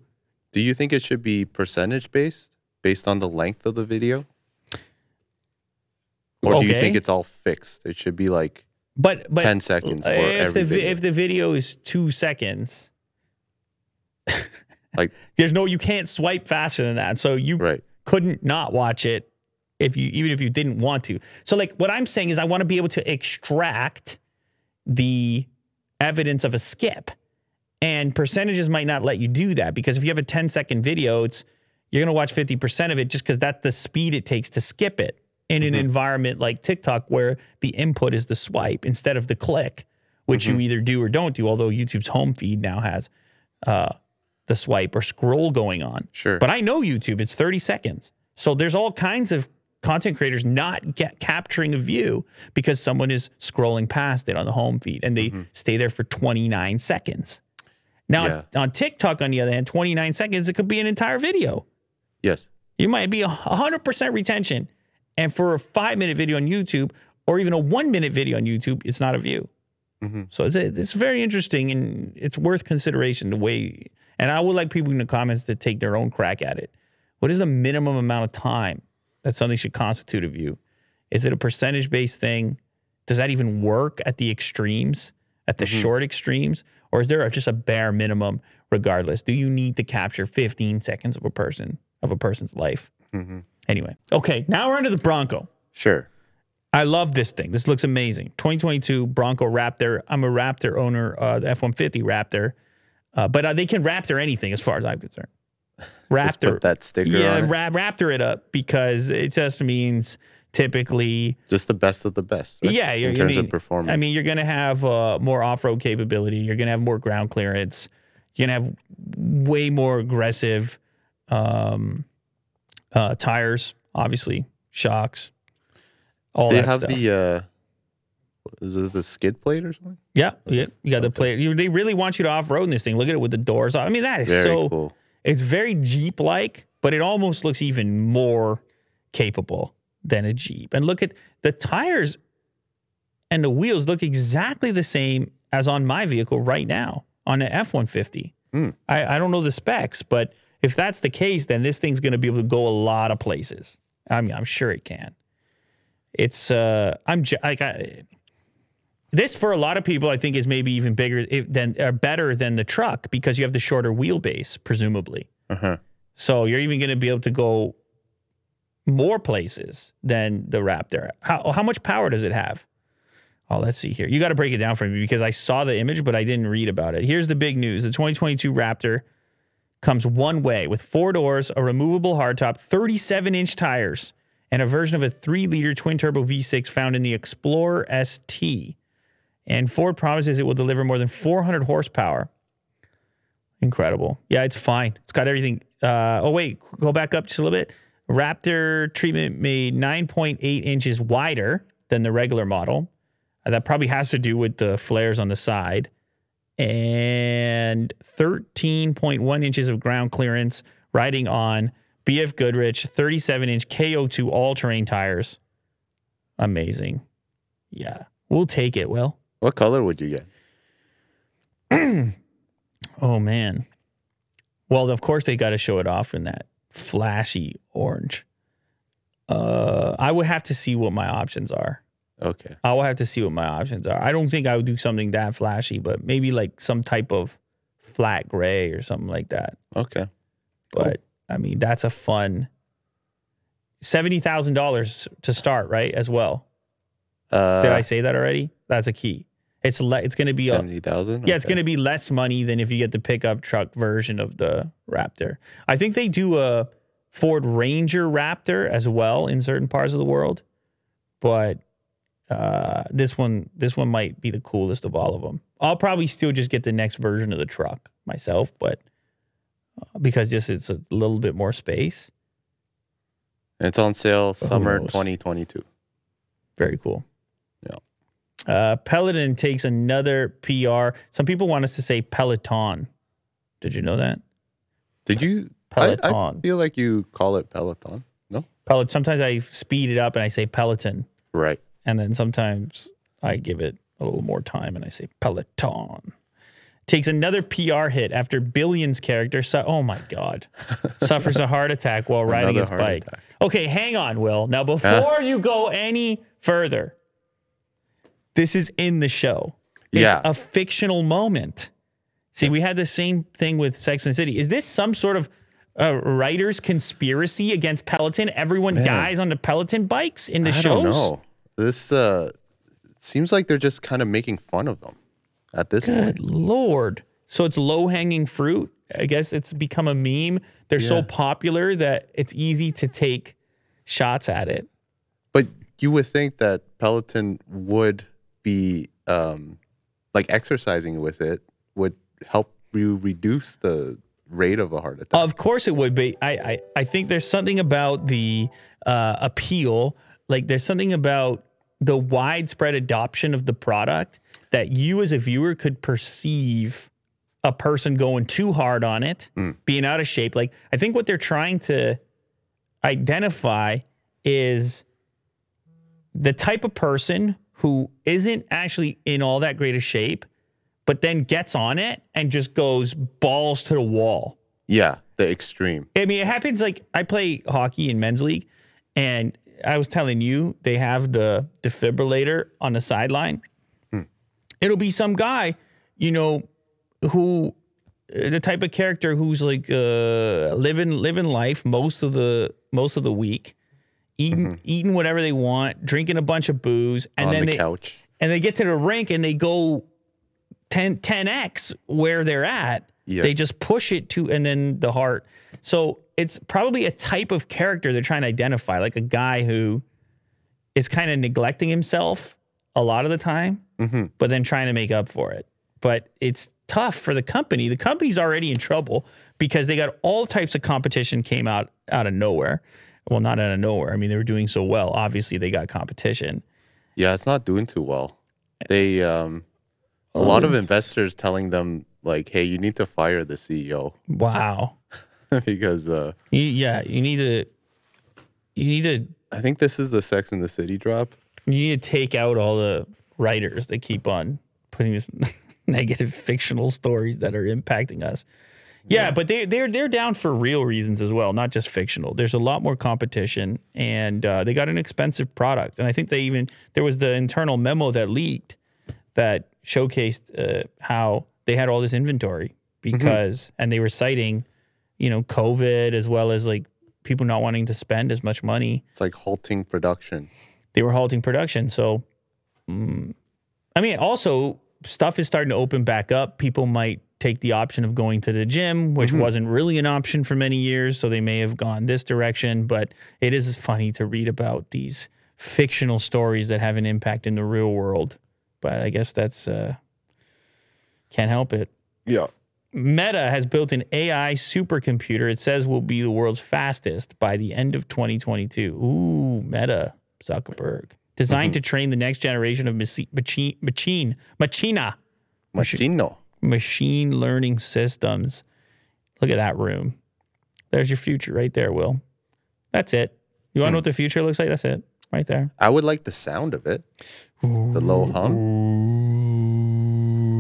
Speaker 2: Do you think it should be percentage based, based on the length of the video? Or do you think it's all fixed? It should be like
Speaker 1: But but
Speaker 2: 10 seconds for
Speaker 1: if the
Speaker 2: video.
Speaker 1: if the video is 2 seconds
Speaker 2: Like-
Speaker 1: there's no you can't swipe faster than that. So you
Speaker 2: right.
Speaker 1: couldn't not watch it if you even if you didn't want to. So like what I'm saying is I want to be able to extract the evidence of a skip. And percentages might not let you do that because if you have a 10 second video, it's you're going to watch 50% of it just cuz that's the speed it takes to skip it in an environment like TikTok where the input is the swipe instead of the click, which you either do or don't do, although YouTube's home feed now has uh, the swipe or scroll going on.
Speaker 2: Sure.
Speaker 1: But I know YouTube, it's 30 seconds. So there's all kinds of content creators not get capturing a view because someone is scrolling past it on the home feed and they stay there for 29 seconds. Now
Speaker 2: Yeah.
Speaker 1: on TikTok, on the other hand, 29 seconds, it could be an entire video.
Speaker 2: yes.
Speaker 1: You might be a 100% retention. And for a five minute video on YouTube or even a one minute video on YouTube, it's not a view.
Speaker 2: Mhm.
Speaker 1: So it's, it's very interesting and it's worth consideration the way. And I would like people in the comments to take their own crack at it. What is the minimum amount of time that something should constitute a view? Is it a percentage based thing? Does that even work at the extremes, at the short extremes? Or is there a, just a bare minimum regardless? Do you need to capture 15 seconds of a person, of a person's life? Anyway, okay, now we're under the Bronco.
Speaker 2: Sure.
Speaker 1: I love this thing. This looks amazing. 2022 Bronco Raptor. I'm a Raptor owner, uh, the F-150 Raptor, uh, but uh, they can Raptor anything as far as I'm concerned.
Speaker 2: Just
Speaker 1: Raptor,
Speaker 2: put that sticker
Speaker 1: yeah, ra- Raptor it up because it just means typically,
Speaker 2: Just the best of the best. right?
Speaker 1: yeah, you're,
Speaker 2: in
Speaker 1: I
Speaker 2: terms
Speaker 1: mean,
Speaker 2: of performance.
Speaker 1: I mean, you're gonna have uh, more off-road capability. You're gonna have more ground clearance. You're gonna have way more aggressive um, uh, tires, obviously shocks, all
Speaker 2: they
Speaker 1: that
Speaker 2: have
Speaker 1: stuff.
Speaker 2: the uh, is it the skid plate or something?
Speaker 1: Yeah, yeah, you got the play. You, they really want you to off road in this thing. Look at it with the doors. off. I mean, that is
Speaker 2: Very
Speaker 1: so.
Speaker 2: cool.
Speaker 1: It's very Jeep like, but it almost looks even more capable than a Jeep. And look at the tires and the wheels look exactly the same as on my vehicle right now on an F one fifty.
Speaker 2: Hmm.
Speaker 1: I I don't know the specs, but if that's the case, then this thing's going to be able to go a lot of places. I'm I'm sure it can. It's uh I'm like I, this for a lot of people I think is maybe even bigger than or better than the truck because you have the shorter wheelbase presumably.
Speaker 2: Uh-huh.
Speaker 1: So you're even going to be able to go more places than the Raptor. How how much power does it have? Oh, let's see here. You got to break it down for me because I saw the image, but I didn't read about it. Here's the big news: the 2022 Raptor comes one way with four doors, a removable hardtop, 37 inch tires, and a version of a three liter twin turbo V6 found in the Explorer ST. And Ford promises it will deliver more than 400 horsepower. Incredible. Yeah, it's fine. It's got everything. Uh, oh, wait, go back up just a little bit. Raptor treatment made 9.8 inches wider than the regular model. Uh, that probably has to do with the flares on the side. And 13.1 inches of ground clearance riding on BF Goodrich 37 inch KO2 all terrain tires. Amazing. Yeah, we'll take it, Will.
Speaker 2: What color would you get?
Speaker 1: Oh man. Well, of course they got to show it off in that flashy orange. Uh, I would have to see what my options are.
Speaker 2: Okay.
Speaker 1: I will have to see what my options are. I don't think I would do something that flashy, but maybe like some type of flat gray or something like that.
Speaker 2: Okay. Cool.
Speaker 1: But I mean, that's a fun seventy thousand dollars to start, right? As well.
Speaker 2: Uh,
Speaker 1: Did I say that already? That's a key. It's le- it's going to be
Speaker 2: seventy thousand.
Speaker 1: Yeah, it's going to be less money than if you get the pickup truck version of the Raptor. I think they do a Ford Ranger Raptor as well in certain parts of the world, but uh, this one this one might be the coolest of all of them. I'll probably still just get the next version of the truck myself, but uh, because just it's a little bit more space.
Speaker 2: It's on sale summer 2022.
Speaker 1: Very cool. Uh, Peloton takes another PR. Some people want us to say Peloton. Did you know that?
Speaker 2: Did you? I, I feel like you call it Peloton. No.
Speaker 1: Pellet. Sometimes I speed it up and I say Peloton,
Speaker 2: Right.
Speaker 1: and then sometimes I give it a little more time and I say Peloton. Takes another PR hit after Billions character. Su- oh my God, suffers a heart attack while riding
Speaker 2: Another
Speaker 1: his bike.
Speaker 2: attack.
Speaker 1: Okay, hang on, Will. Now before you go any further, this is in the show. It's
Speaker 2: Yeah.
Speaker 1: a fictional moment. See, we had the same thing with Sex and the City. Is this some sort of uh, writer's conspiracy against Peloton? Everyone dies on the Peloton bikes in the
Speaker 2: I
Speaker 1: shows?
Speaker 2: don't know. This uh seems like they're just kind of making fun of them at this point.
Speaker 1: Good lord. So it's low hanging fruit. I guess it's become a meme. They're so popular that it's easy to take shots at it.
Speaker 2: But you would think that Peloton would be um like exercising with it would help you reduce the rate of a heart attack.
Speaker 1: Of course it would be. I, I, I think there's something about the uh, appeal. Like there's something about the widespread adoption of the product that you as a viewer could perceive a person going too hard on it, being out of shape. Like I think what they're trying to identify is the type of person who isn't actually in all that great a shape, but then gets on it and just goes balls to the wall.
Speaker 2: yeah, the extreme.
Speaker 1: I mean, it happens like I play hockey in men's league, and I was telling you, they have the defibrillator on the sideline. It'll be some guy, you know, who the type of character who's like uh, living living life most of the most of the week, eating eating whatever they want, drinking a bunch of booze, and
Speaker 2: on
Speaker 1: then
Speaker 2: the
Speaker 1: they
Speaker 2: couch.
Speaker 1: and they get to the rink and they go 10 10x where they're at. They just push it to and then the heart. So it's probably a type of character they're trying to identify, like a guy who is kind of neglecting himself a lot of the time,
Speaker 2: Mhm.
Speaker 1: but then trying to make up for it. But it's tough for the company. The company's already in trouble because they got all types of competition came out out of nowhere. Well, not out of nowhere. I mean, they were doing so well. Obviously, they got competition.
Speaker 2: Yeah, it's not doing too well. They um a lot of investors telling them like, "Hey, you need to fire the CEO
Speaker 1: Wow.
Speaker 2: because uh
Speaker 1: You, yeah, you need to. You need to.
Speaker 2: I think this is the Sex in the City drop.
Speaker 1: You need to take out all the writers that keep on putting this negative fictional stories that are impacting us. Yeah, but they they're they're down for real reasons as well, not just fictional. There's a lot more competition, and uh, they got an expensive product. And I think they even there was the internal memo that leaked that showcased uh, how they had all this inventory because, and they were citing, you know, COVID as well as like people not wanting to spend as much money
Speaker 2: It's like halting production.
Speaker 1: they were halting production. So, mm, I mean, also stuff is starting to open back up. People might take the option of going to the gym, which wasn't really an option for many years. So they may have gone this direction. But it is funny to read about these fictional stories that have an impact in the real world. But I guess that's uh, can't help it.
Speaker 2: Yeah.
Speaker 1: Meta has built an AI supercomputer. It says will be the world's fastest by the end of 2022. Ooh, Meta Zuckerberg, designed to train the next generation of machi- machine machine machina
Speaker 2: Machino.
Speaker 1: Machine learning systems. Look at that room. There's your future right there, Will. That's it. You want to know what the future looks like? That's it, right there.
Speaker 2: I would like the sound of it. The low hum.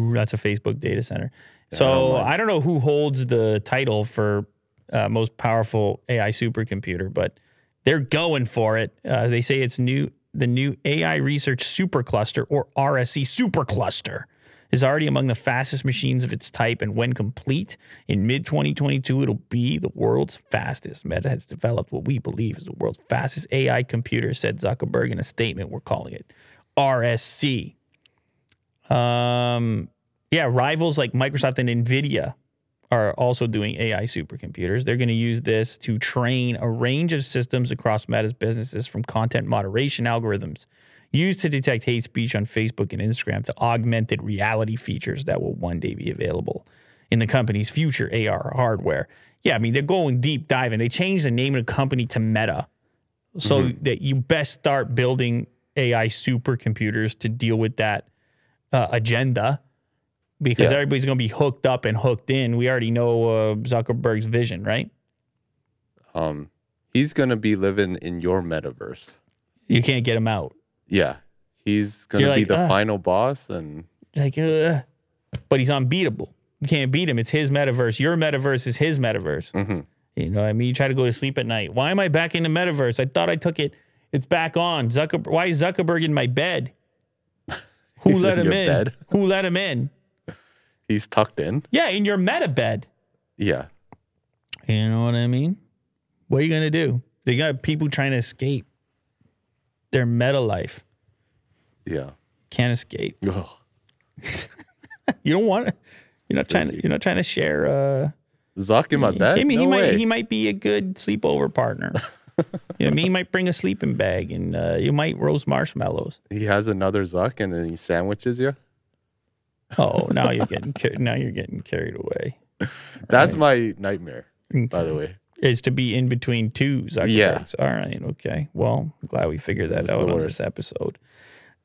Speaker 1: Ooh, that's a Facebook data center. So I don't know who holds the title for uh, most powerful AI supercomputer, but they're going for it. Uh, they say it's new. The new AI Research Supercluster or RSC Supercluster is already among the fastest machines of its type, and when complete in mid 2022, it'll be the world's fastest. Meta has developed what we believe is the world's fastest AI computer, said Zuckerberg in a statement. We're calling it RSC. Um, yeah, rivals like Microsoft and Nvidia are also doing AI supercomputers. They're going to use this to train a range of systems across Meta's businesses from content moderation algorithms used to detect hate speech on Facebook and Instagram to augmented reality features that will one day be available in the company's future AR hardware. Yeah, I mean, they're going deep diving. They changed the name of the company to Meta so that you best start building AI supercomputers to deal with that uh, agenda because
Speaker 2: Yeah.
Speaker 1: everybody's going to be hooked up and hooked in. We already know uh, Zuckerberg's vision, right?
Speaker 2: Um, he's gonna be living in your metaverse.
Speaker 1: You can't get him out.
Speaker 2: Yeah, he's gonna
Speaker 1: You're
Speaker 2: be
Speaker 1: like,
Speaker 2: the final boss, and
Speaker 1: Like, uh, but he's unbeatable. You can't beat him. It's his metaverse. Your metaverse is his metaverse.
Speaker 2: Mhm.
Speaker 1: You know, what I mean, you try to go to sleep at night. Why am I back in the metaverse? I thought I took it. It's back on. Zuckerberg. Why is Zuckerberg in my bed? Who
Speaker 2: He's
Speaker 1: let
Speaker 2: in
Speaker 1: him
Speaker 2: your
Speaker 1: in?
Speaker 2: bed?
Speaker 1: Who let him in?
Speaker 2: he's tucked in.
Speaker 1: Yeah, in your meta bed.
Speaker 2: Yeah,
Speaker 1: You know what I mean? What are you gonna do? They got people trying to escape their meta life.
Speaker 2: yeah.
Speaker 1: Can't escape.
Speaker 2: Ugh.
Speaker 1: You don't want. to You're not trying to. You're not trying to share. Uh,
Speaker 2: Zuck in my bed.
Speaker 1: I mean,
Speaker 2: no
Speaker 1: he
Speaker 2: way.
Speaker 1: might. He might be a good sleepover partner. you know I mean? He might bring a sleeping bag, and uh, you might roast marshmallows.
Speaker 2: he has another Zuck, and then he sandwiches you.
Speaker 1: Oh, now you're getting. Now you're getting carried away.
Speaker 2: That's my nightmare, by the way.
Speaker 1: Is to be in between two Zuckerbergs.
Speaker 2: Yeah.
Speaker 1: All right. Okay. Well, I'm glad we figured that
Speaker 2: That's
Speaker 1: out on this episode.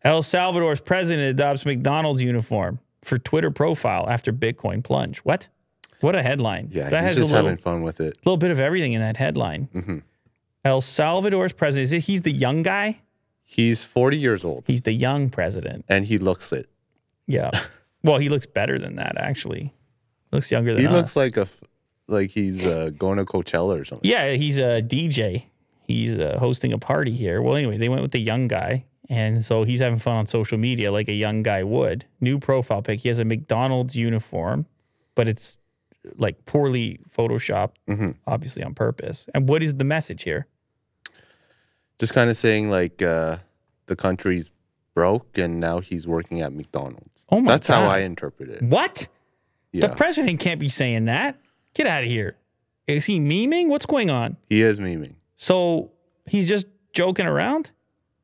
Speaker 1: El Salvador's president adopts McDonald's uniform for Twitter profile after Bitcoin plunge. What? What a headline.
Speaker 2: Yeah,
Speaker 1: that
Speaker 2: he's
Speaker 1: has
Speaker 2: just
Speaker 1: a little,
Speaker 2: having fun with it.
Speaker 1: A little bit of everything in that headline.
Speaker 2: Mhm.
Speaker 1: El Salvador's president, is it, he's the young guy?
Speaker 2: He's 40 years old,
Speaker 1: He's the young president.
Speaker 2: and he looks it.
Speaker 1: Yeah. well, he looks better than that, actually. Looks younger than
Speaker 2: He
Speaker 1: us.
Speaker 2: looks like a like he's uh, going to Coachella or something.
Speaker 1: Yeah, he's a DJ. he's uh, hosting a party here. Well, anyway, they went with the young guy, and so he's having fun on social media like a young guy would. New profile pic. He has a McDonald's uniform, but it's like poorly photoshopped,
Speaker 2: Mhm.
Speaker 1: obviously on purpose. And what is the message here?
Speaker 2: Just kind of saying like uh, the country's broke and now he's working at McDonald's.
Speaker 1: Oh my
Speaker 2: That's how I interpret it.
Speaker 1: What? The president can't be saying that. Get out of here. Is he memeing? What's going on?
Speaker 2: he is memeing.
Speaker 1: So he's just joking around,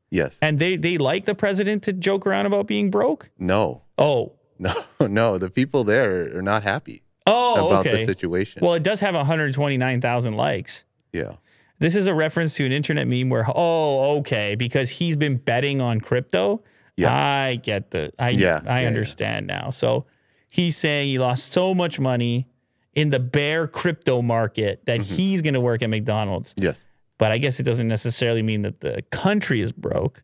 Speaker 2: Yes.
Speaker 1: and they they like the president to joke around about being broke.
Speaker 2: No,
Speaker 1: Oh,
Speaker 2: no, no. The people there are not happy
Speaker 1: oh,
Speaker 2: about the situation.
Speaker 1: Well, it does have 129,000 likes.
Speaker 2: yeah.
Speaker 1: This is a reference to an internet meme where, oh, okay, because he's been betting on crypto.
Speaker 2: Yeah.
Speaker 1: I get the, I,
Speaker 2: Yeah,
Speaker 1: I
Speaker 2: yeah,
Speaker 1: understand now. So he's saying he lost so much money in the bear crypto market that
Speaker 2: Mm-hmm.
Speaker 1: he's going to work at McDonald's.
Speaker 2: Yes.
Speaker 1: But I guess it doesn't necessarily mean that the country is broke.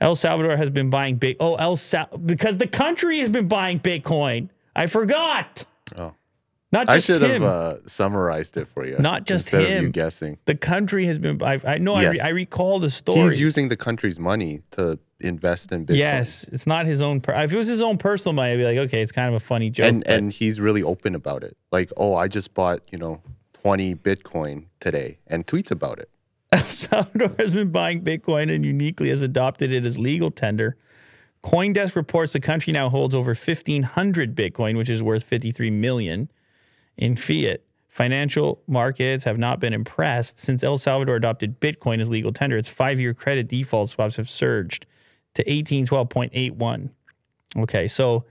Speaker 1: El Salvador has been buying big. Oh, El Sal because the country has been buying Bitcoin. I forgot.
Speaker 2: Oh.
Speaker 1: Not
Speaker 2: I
Speaker 1: just
Speaker 2: should
Speaker 1: him.
Speaker 2: have uh, summarized it for you.
Speaker 1: Not just
Speaker 2: instead Of you guessing.
Speaker 1: the country has been. I, I know. I, re, I recall the story.
Speaker 2: He's using the country's money to invest in Bitcoin.
Speaker 1: Yes, it's not his own. Per- if it was his own personal money, I'd be like, okay, it's kind of a funny joke.
Speaker 2: and and he's really open about it. Like, oh, I just bought you know twenty Bitcoin today, and tweets about it.
Speaker 1: El Salvador has been buying Bitcoin and uniquely has adopted it as legal tender. CoinDesk reports the country now holds over 1,500 Bitcoin, which is worth 53 million in fiat. Financial markets have not been impressed since El Salvador adopted Bitcoin as legal tender. Its five-year credit default swaps have surged to 1812.81. Okay, so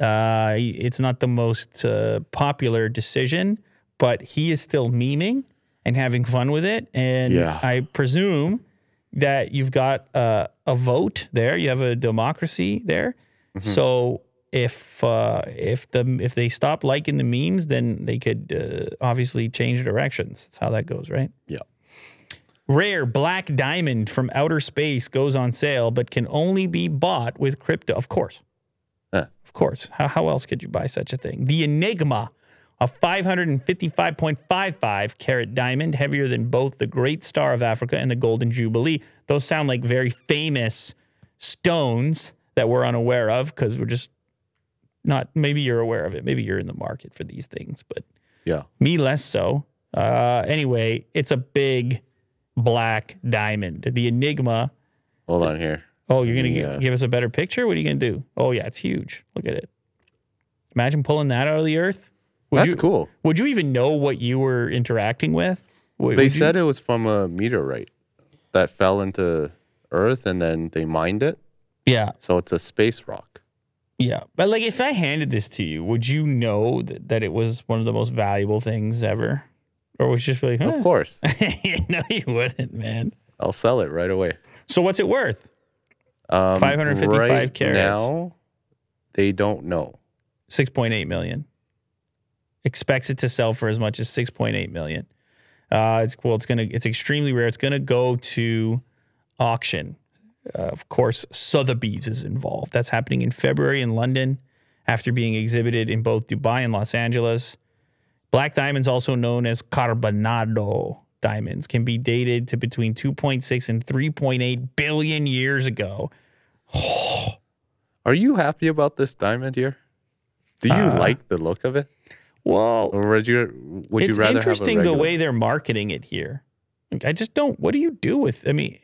Speaker 1: uh, it's not the most uh, popular decision, but he is still memeing and having fun with it. And
Speaker 2: Yeah.
Speaker 1: I presume that you've got uh, a vote there. You have a democracy there. So if uh, if the if they stop liking the memes, then they could uh, obviously change directions. That's how that goes, right?
Speaker 2: Yeah.
Speaker 1: Rare black diamond from outer space goes on sale, but can only be bought with crypto. Of course.
Speaker 2: Huh.
Speaker 1: Of course. How, how else could you buy such a thing? The Enigma, a 555.55 carat diamond, heavier than both the Great Star of Africa and the Golden Jubilee. Those sound like very famous stones that we're unaware of because we're just not, maybe you're aware of it. Maybe you're in the market for these things, but
Speaker 2: Yeah.
Speaker 1: me less so. Uh, anyway, it's a big black diamond. The Enigma.
Speaker 2: Hold on here.
Speaker 1: Oh, you're gonna
Speaker 2: Yeah.
Speaker 1: gi- give us a better picture? What are you gonna do? Oh yeah, it's huge. Look at it. Imagine pulling that out of the earth. Would
Speaker 2: That's
Speaker 1: you,
Speaker 2: cool.
Speaker 1: Would you even know what you were interacting with? Would,
Speaker 2: They
Speaker 1: would you-
Speaker 2: said it was from a meteorite that fell into Earth, and then they mined it.
Speaker 1: yeah,
Speaker 2: So it's a space rock.
Speaker 1: Yeah. But like, if I handed this to you, would you know that, that it was one of the most valuable things ever, or was you just like,
Speaker 2: Of course,
Speaker 1: no, you wouldn't, man.
Speaker 2: I'll sell it right away.
Speaker 1: So what's it worth?
Speaker 2: Um,
Speaker 1: 555
Speaker 2: right
Speaker 1: carats.
Speaker 2: Now, they don't know.
Speaker 1: 6.8 million. Expects it to sell for as much as 6.8 million. Uh, it's cool. It's gonna. It's extremely rare. It's gonna go to auction. Uh, of course, Sotheby's is involved. That's happening in February in London, after being exhibited in both Dubai and Los Angeles. Black diamonds, also known as carbonado diamonds, can be dated to between 2.6 and 3.8 billion years ago.
Speaker 2: Are you happy about this diamond here? Do you
Speaker 1: Uh,
Speaker 2: like the look of it,
Speaker 1: Well,
Speaker 2: or would you would you rather
Speaker 1: interesting
Speaker 2: have a
Speaker 1: the way they're marketing it here. Like, I just don't. What do you do with? I mean,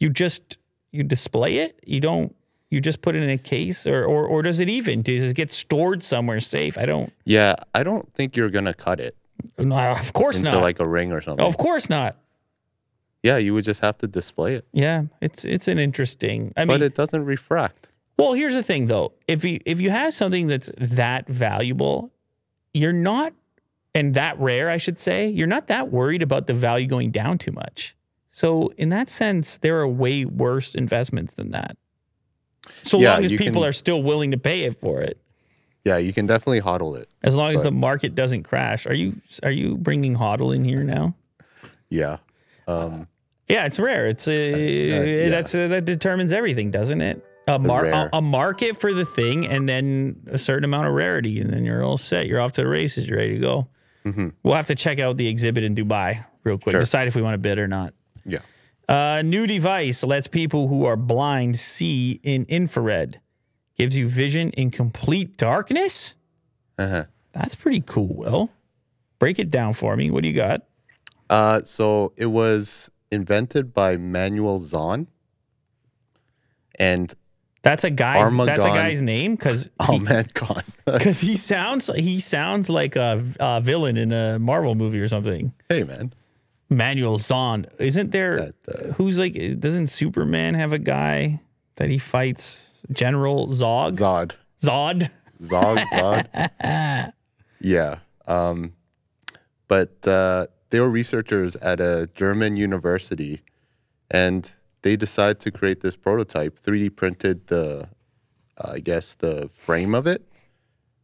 Speaker 1: you just you display it. You don't. You just put it in a case, or or or does it even? Does it get stored somewhere safe? I don't.
Speaker 2: Yeah, I don't think you're gonna cut it
Speaker 1: No, of course
Speaker 2: into
Speaker 1: not.
Speaker 2: like a ring or something.
Speaker 1: of course not.
Speaker 2: Yeah, you would just have to display it,
Speaker 1: Yeah, it's it's an interesting. I mean,
Speaker 2: but it doesn't refract.
Speaker 1: Well, here's the thing though. If you if you have something that's that valuable, you're not and that rare, I should say, you're not that worried about the value going down too much. So in that sense, there are way worse investments than that. So
Speaker 2: Yeah,
Speaker 1: long as people
Speaker 2: can-
Speaker 1: are still willing to pay it for it.
Speaker 2: Yeah, you can definitely hodl it.
Speaker 1: As long as the market doesn't crash. Are you are you bringing hodl in here now?
Speaker 2: Yeah. Um,
Speaker 1: Yeah, it's rare. It's uh,
Speaker 2: yeah.
Speaker 1: that's uh, that determines everything, doesn't it? A, mar- a, a market for the thing, and then a certain amount of rarity, and then you're all set. You're off to the races. You're ready to go. We'll have to check out the exhibit in Dubai real quick.
Speaker 2: Sure.
Speaker 1: Decide if we want to bid or not.
Speaker 2: Yeah.
Speaker 1: A new device lets people who are blind see in infrared. Gives you vision in complete darkness.
Speaker 2: Uh-huh.
Speaker 1: That's pretty cool, Will. Break it down for me. What do you got?
Speaker 2: Uh, so it was invented by Manuel Zahn. And
Speaker 1: That's a guy's. That's a guy's name because
Speaker 2: oh man,
Speaker 1: because he sounds he sounds like a, a villain in a Marvel movie or something.
Speaker 2: hey man.
Speaker 1: Manuel Zahn. Isn't there?
Speaker 2: That, uh,
Speaker 1: who's like? Doesn't Superman have a guy that he fights? General Zog.
Speaker 2: Zod.
Speaker 1: Zod.
Speaker 2: Zog, Zod. yeah. Um, but uh, they were researchers at a German university, and they decided to create this prototype. 3D printed the, uh, I guess, the frame of it,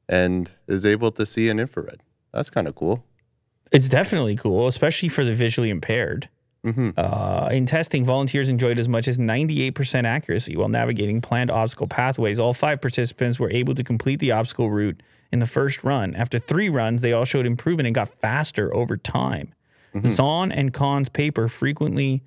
Speaker 2: and is able to see in infrared. That's kind of cool.
Speaker 1: It's definitely cool, especially for the visually impaired.
Speaker 2: Mhm.
Speaker 1: Uh, in testing, volunteers enjoyed as much as 98% accuracy while navigating planned obstacle pathways. All five participants were able to complete the obstacle route in the first run. After three runs, they all showed improvement and got faster over time. Zahn and Khan's paper frequently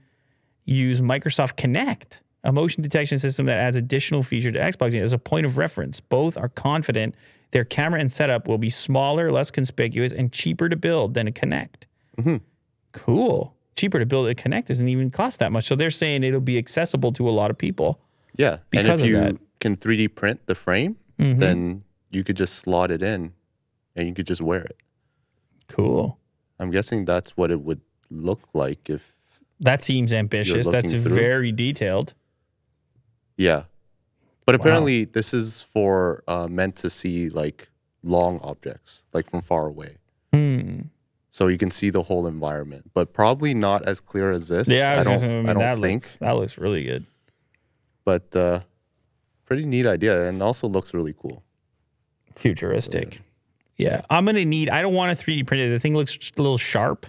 Speaker 1: use Microsoft Kinect, a motion detection system that adds additional feature to Xbox as a point of reference. Both are confident their camera and setup will be smaller, less conspicuous, and cheaper to build than a Kinect. Mm-hmm. Cool. Cheaper to build a Kinect doesn't even cost that much. So they're saying it'll be accessible to a lot of people.
Speaker 2: Yeah,
Speaker 1: Because
Speaker 2: and
Speaker 1: of
Speaker 2: if you
Speaker 1: that.
Speaker 2: can 3D print the frame, mm-hmm. then you could just slot it in, and you could just wear it.
Speaker 1: Cool.
Speaker 2: I'm guessing that's what it would look like if
Speaker 1: That seems ambitious. That's
Speaker 2: through.
Speaker 1: very detailed.
Speaker 2: Yeah. But apparently, this is for uh, meant to see like long objects, like from far away.
Speaker 1: Hmm.
Speaker 2: So you can see the whole environment, but probably not as clear as this.
Speaker 1: Yeah, I,
Speaker 2: I don't,
Speaker 1: just, I, mean,
Speaker 2: I don't
Speaker 1: that
Speaker 2: think.
Speaker 1: looks that looks really good.
Speaker 2: But uh, pretty neat idea, and also looks really cool.
Speaker 1: Futuristic. Yeah, I'm gonna need. I don't want a 3D printed. The thing looks a little sharp.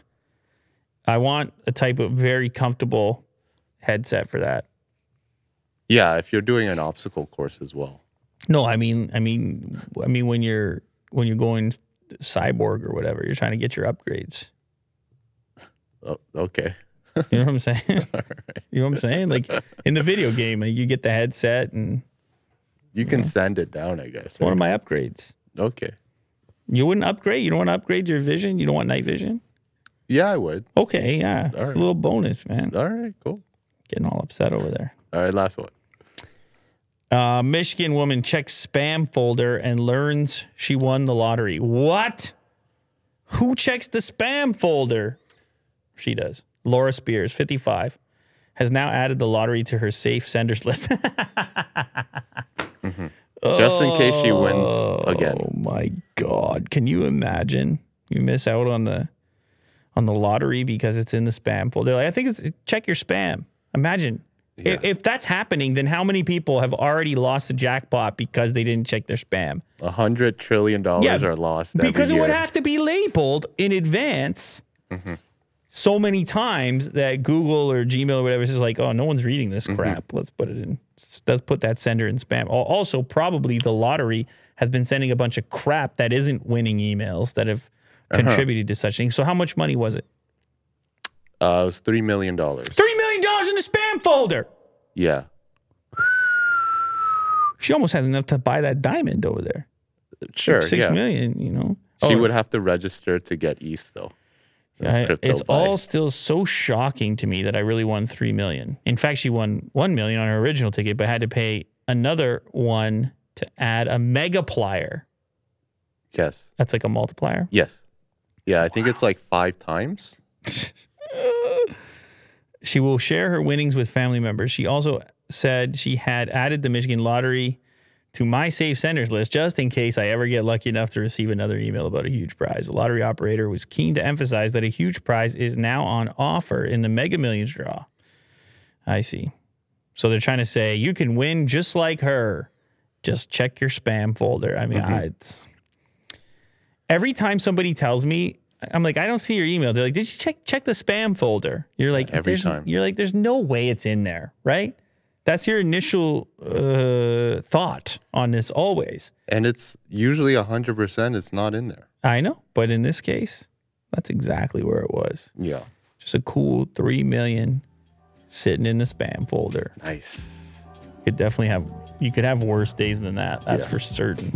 Speaker 1: I want a type of very comfortable headset for that.
Speaker 2: Yeah, if you're doing an obstacle course as well.
Speaker 1: No, I mean, I mean, I mean when you're when you're going cyborg or whatever, you're trying to get your upgrades.
Speaker 2: Oh, okay.
Speaker 1: You know what I'm saying? You know what I'm saying? Like in the video game, like, you get the headset and
Speaker 2: You can sand it down, I guess.
Speaker 1: one of my upgrades.
Speaker 2: Okay.
Speaker 1: You wouldn't upgrade? You don't want to upgrade your vision? You don't want night vision?
Speaker 2: Yeah, I would.
Speaker 1: Okay, yeah. It's
Speaker 2: right.
Speaker 1: a little bonus, man.
Speaker 2: All right, cool.
Speaker 1: Getting all upset over there.
Speaker 2: All right, last one.
Speaker 1: Uh, Michigan woman checks spam folder and learns she won the lottery. What? Who checks the spam folder? She does. Laura Spears, 55, has now added the lottery to her safe senders list.
Speaker 2: Just in case she wins again.
Speaker 1: Oh my god! Can you imagine? You miss out on the on the lottery because it's in the spam folder. Like, I think it's check your spam. Imagine
Speaker 2: Yeah.
Speaker 1: if, that's happening, then how many people have already lost the jackpot because they didn't check their spam?
Speaker 2: A hundred trillion dollars
Speaker 1: Yeah,
Speaker 2: are lost
Speaker 1: Because it
Speaker 2: year.
Speaker 1: would have to be labeled in advance. Mm-hmm. So many times that Google or Gmail or whatever is just like, oh, no one's reading this mm-hmm. crap. Let's put it in. Let's put that sender in spam. Also, probably the lottery has been sending a bunch of crap that isn't winning emails that have uh-huh. contributed to such things. So, how much money was it?
Speaker 2: uh, it was three million dollars.
Speaker 1: Three million dollars in the spam folder.
Speaker 2: Yeah,
Speaker 1: She almost has enough to buy that diamond over there.
Speaker 2: sure.
Speaker 1: Six
Speaker 2: yeah,
Speaker 1: million, you know.
Speaker 2: she
Speaker 1: Oh,
Speaker 2: would have to register to get ETH though.
Speaker 1: I- it's
Speaker 2: buy.
Speaker 1: all still so shocking to me that I really won three million. In fact, she won one million on her original ticket, but had to pay another one to add a megaplier.
Speaker 2: yes,
Speaker 1: That's like a multiplier.
Speaker 2: yes, yeah. I think it's like five times.
Speaker 1: She will share her winnings with family members. She also said she had added the Michigan lottery to my safe senders list just in case I ever get lucky enough to receive another email about a huge prize. The lottery operator was keen to emphasize that a huge prize is now on offer in the Mega Millions draw. I see. So they're trying to say you can win just like her. Just check your spam folder. I mean, mm-hmm. I, it's every time somebody tells me, I'm like, I don't see your email. They're like, did you check check the spam folder? You're like,
Speaker 2: every time.
Speaker 1: You're like, there's no way it's in there, right? That's your initial uh, thought on this always.
Speaker 2: And it's usually a hundred percent. It's not in there.
Speaker 1: I know, but in this case, That's exactly where it was.
Speaker 2: Yeah.
Speaker 1: Just a cool three million sitting in the spam folder.
Speaker 2: Nice.
Speaker 1: Could definitely have you could have worse days than that. That's
Speaker 2: Yeah.
Speaker 1: for certain.